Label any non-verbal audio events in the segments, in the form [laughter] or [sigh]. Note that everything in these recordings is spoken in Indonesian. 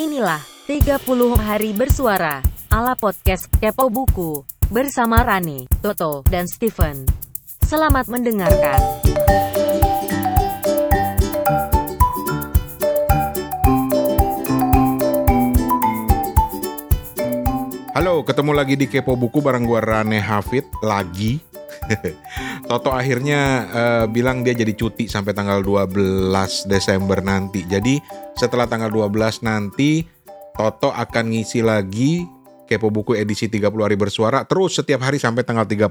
Inilah 30 hari bersuara ala podcast Kepo Buku bersama Rani, Toto, dan Steven. Selamat mendengarkan. Halo, ketemu lagi di Kepo Buku bareng gua Rane Hafid lagi. [laughs] Toto akhirnya eh, bilang dia jadi cuti sampai tanggal 12 Desember nanti. Jadi setelah tanggal 12 nanti Toto akan ngisi lagi Kepo Buku edisi 30 hari bersuara terus setiap hari sampai tanggal 31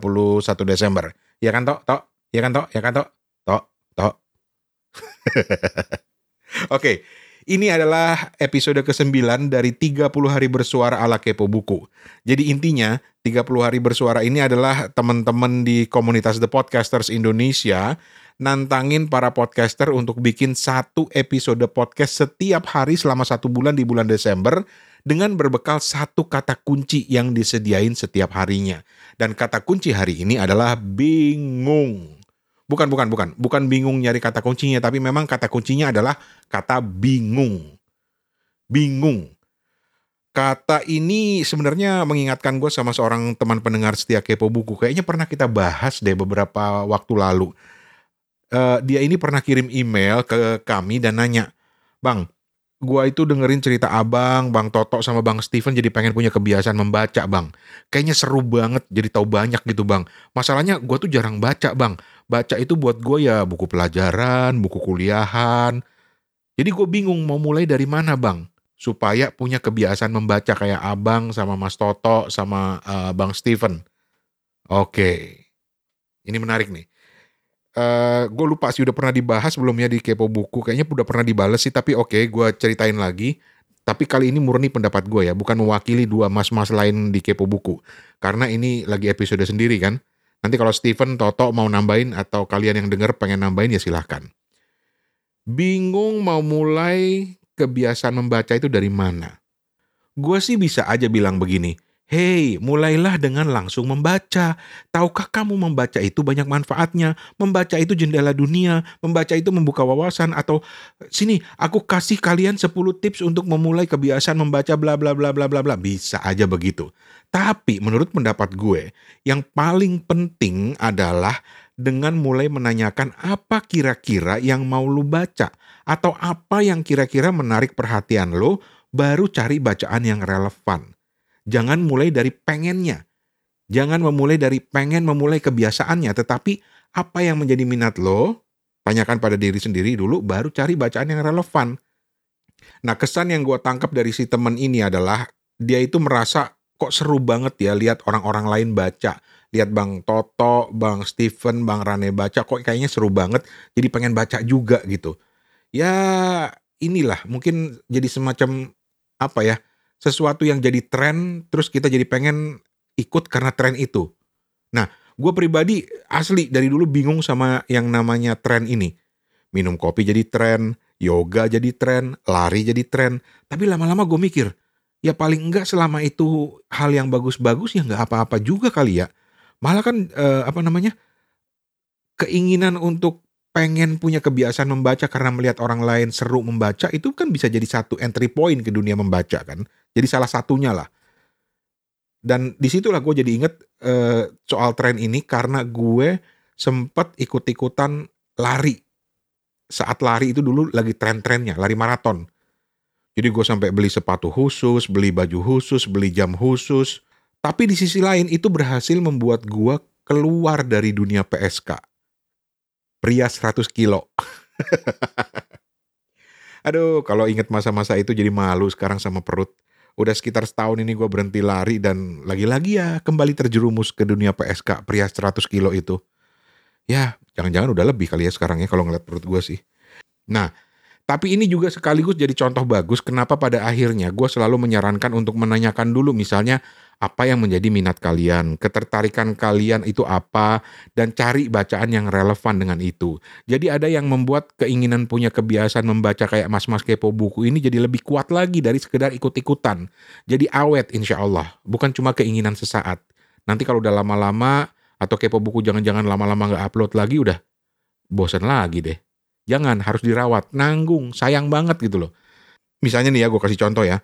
Desember. Ya kan, Tok? Tok? Ya kan, Tok? Ya kan, Tok? Tok? Tok? [laughs] Oke, ini adalah episode ke-9 dari 30 hari bersuara ala Kepo Buku. Jadi intinya 30 hari bersuara ini adalah teman-teman di komunitas The Podcasters Indonesia nantangin para podcaster untuk bikin satu episode podcast setiap hari selama satu bulan di bulan Desember dengan berbekal satu kata kunci yang disediain setiap harinya. Dan kata kunci hari ini adalah bingung. Bukan, bukan, bukan. Bukan bingung nyari kata kuncinya, tapi memang kata kuncinya adalah kata bingung. Bingung. Kata ini sebenarnya mengingatkan gue sama seorang teman pendengar setia Kepo Buku. Kayaknya pernah kita bahas deh beberapa waktu lalu. Eh, dia ini pernah kirim email ke kami dan nanya, Bang, gua itu dengerin cerita abang, Bang Toto sama Bang Steven jadi pengen punya kebiasaan membaca bang. Kayaknya seru banget jadi tahu banyak gitu bang. Masalahnya gua tuh jarang baca bang. Baca itu buat gue ya buku pelajaran, buku kuliahan. Jadi gue bingung mau mulai dari mana bang. Supaya punya kebiasaan membaca kayak abang sama Mas Toto sama eh, Bang Steven. Oke, ini menarik nih. Eh, gue lupa sih udah pernah dibahas sebelumnya di Kepo Buku. Kayaknya udah pernah dibales sih, tapi oke, gue ceritain lagi. Tapi kali ini murni pendapat gue ya, bukan mewakili dua mas-mas lain di Kepo Buku. Karena ini lagi episode sendiri kan. Nanti kalau Steven, Toto mau nambahin atau kalian yang denger pengen nambahin ya silahkan. Bingung mau mulai kebiasaan membaca itu dari mana? Gue sih bisa aja bilang begini, Hei, mulailah dengan langsung membaca. Tahukah kamu membaca itu banyak manfaatnya? Membaca itu jendela dunia, membaca itu membuka wawasan atau sini aku kasih kalian 10 tips untuk memulai kebiasaan membaca bla bla bla bla bla bla. Bisa aja begitu. Tapi menurut pendapat gue, yang paling penting adalah dengan mulai menanyakan apa kira-kira yang mau lu baca atau apa yang kira-kira menarik perhatian lo, baru cari bacaan yang relevan. Jangan mulai dari pengennya. Jangan memulai dari pengen memulai kebiasaannya, tetapi apa yang menjadi minat lo, tanyakan pada diri sendiri dulu, baru cari bacaan yang relevan. Nah, kesan yang gue tangkap dari si temen ini adalah dia itu merasa kok seru banget ya lihat orang-orang lain baca. Lihat Bang Toto, Bang Steven, Bang Rane baca, kok kayaknya seru banget. Jadi pengen baca juga gitu. Ya inilah mungkin jadi semacam apa ya sesuatu yang jadi tren terus kita jadi pengen ikut karena tren itu. Nah, gue pribadi asli dari dulu bingung sama yang namanya tren ini. Minum kopi jadi tren, yoga jadi tren, lari jadi tren. Tapi lama-lama gue mikir, ya paling enggak selama itu hal yang bagus-bagus ya nggak apa-apa juga kali ya. Malah kan eh, apa namanya keinginan untuk pengen punya kebiasaan membaca karena melihat orang lain seru membaca itu kan bisa jadi satu entry point ke dunia membaca kan. Jadi salah satunya lah. Dan di situlah gue jadi inget uh, soal tren ini karena gue sempet ikut-ikutan lari. Saat lari itu dulu lagi tren-trennya, lari maraton. Jadi gue sampai beli sepatu khusus, beli baju khusus, beli jam khusus. Tapi di sisi lain itu berhasil membuat gue keluar dari dunia PSK. Pria 100 kilo. [laughs] Aduh, kalau inget masa-masa itu jadi malu sekarang sama perut. Udah sekitar setahun ini gue berhenti lari dan lagi-lagi ya kembali terjerumus ke dunia PSK pria 100 kilo itu. Ya, jangan-jangan udah lebih kali ya sekarang ya kalau ngeliat perut gue sih. Nah, tapi ini juga sekaligus jadi contoh bagus kenapa pada akhirnya gue selalu menyarankan untuk menanyakan dulu misalnya apa yang menjadi minat kalian, ketertarikan kalian itu apa, dan cari bacaan yang relevan dengan itu. Jadi ada yang membuat keinginan punya kebiasaan membaca kayak mas-mas kepo buku ini jadi lebih kuat lagi dari sekedar ikut-ikutan. Jadi awet insya Allah, bukan cuma keinginan sesaat. Nanti kalau udah lama-lama, atau kepo buku jangan-jangan lama-lama nggak upload lagi, udah bosan lagi deh. Jangan, harus dirawat, nanggung, sayang banget gitu loh. misalnya nih ya, gue kasih contoh ya.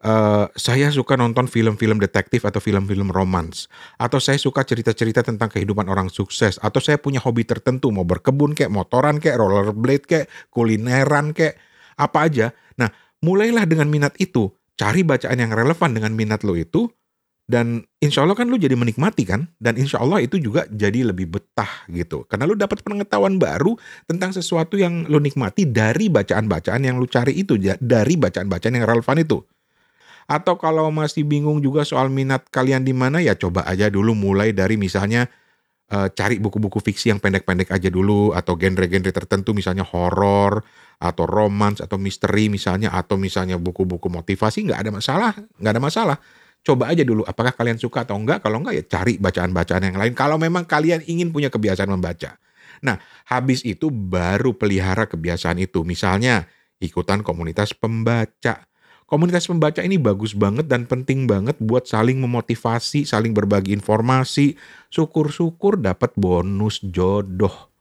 Uh, saya suka nonton film-film detektif atau film-film romans, atau saya suka cerita-cerita tentang kehidupan orang sukses, atau saya punya hobi tertentu, mau berkebun kayak motoran kayak rollerblade kayak kulineran kayak apa aja. Nah, mulailah dengan minat itu, cari bacaan yang relevan dengan minat lo itu, dan insya Allah kan lu jadi menikmati kan? Dan insya Allah itu juga jadi lebih betah gitu. Karena lu dapat pengetahuan baru tentang sesuatu yang lu nikmati dari bacaan-bacaan yang lu cari itu dari bacaan-bacaan yang relevan itu atau kalau masih bingung juga soal minat kalian di mana ya coba aja dulu mulai dari misalnya uh, cari buku-buku fiksi yang pendek-pendek aja dulu atau genre-genre tertentu misalnya horor atau romance atau misteri misalnya atau misalnya buku-buku motivasi nggak ada masalah nggak ada masalah coba aja dulu apakah kalian suka atau enggak. Kalau enggak ya cari bacaan-bacaan yang lain. Kalau memang kalian ingin punya kebiasaan membaca. Nah, habis itu baru pelihara kebiasaan itu. Misalnya ikutan komunitas pembaca. Komunitas pembaca ini bagus banget dan penting banget buat saling memotivasi, saling berbagi informasi. Syukur-syukur dapat bonus jodoh.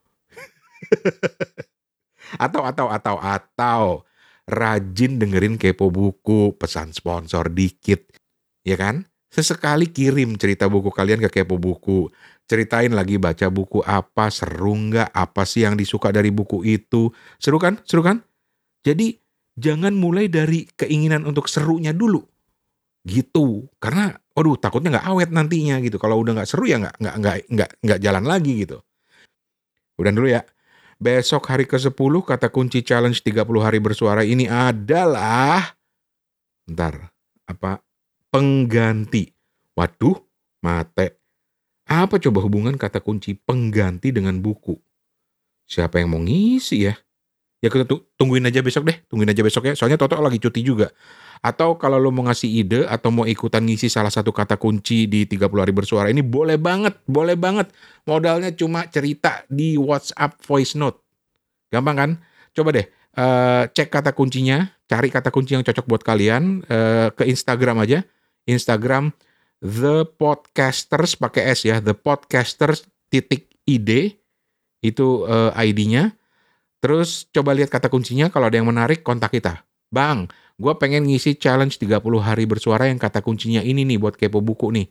[laughs] atau atau atau atau rajin dengerin kepo buku, pesan sponsor dikit ya kan? Sesekali kirim cerita buku kalian ke Kepo Buku. Ceritain lagi baca buku apa, seru nggak, apa sih yang disuka dari buku itu. Seru kan? Seru kan? Jadi jangan mulai dari keinginan untuk serunya dulu. Gitu. Karena, waduh takutnya nggak awet nantinya gitu. Kalau udah nggak seru ya nggak nggak nggak nggak nggak jalan lagi gitu. Udah dulu ya. Besok hari ke-10 kata kunci challenge 30 hari bersuara ini adalah Ntar, apa pengganti. Waduh, mate. Apa coba hubungan kata kunci pengganti dengan buku? Siapa yang mau ngisi ya? Ya kita tungguin aja besok deh, tungguin aja besok ya. Soalnya Toto lagi cuti juga. Atau kalau lo mau ngasih ide atau mau ikutan ngisi salah satu kata kunci di 30 hari bersuara ini boleh banget, boleh banget. Modalnya cuma cerita di WhatsApp voice note. Gampang kan? Coba deh uh, cek kata kuncinya, cari kata kunci yang cocok buat kalian uh, ke Instagram aja Instagram The Podcasters pakai S ya, The Podcasters titik id itu uh, eh, ID-nya. Terus coba lihat kata kuncinya kalau ada yang menarik kontak kita. Bang, gue pengen ngisi challenge 30 hari bersuara yang kata kuncinya ini nih buat kepo buku nih.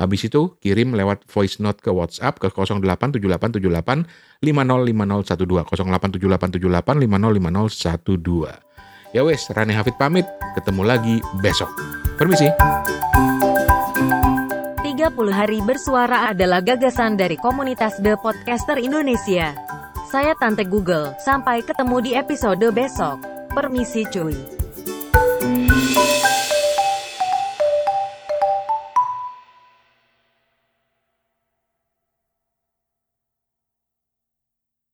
Habis itu kirim lewat voice note ke WhatsApp ke 087878 505012 087878 505012. Ya wes, Rani Hafid pamit. Ketemu lagi besok. Permisi. 30 hari bersuara adalah gagasan dari komunitas The Podcaster Indonesia. Saya Tante Google, sampai ketemu di episode besok. Permisi cuy.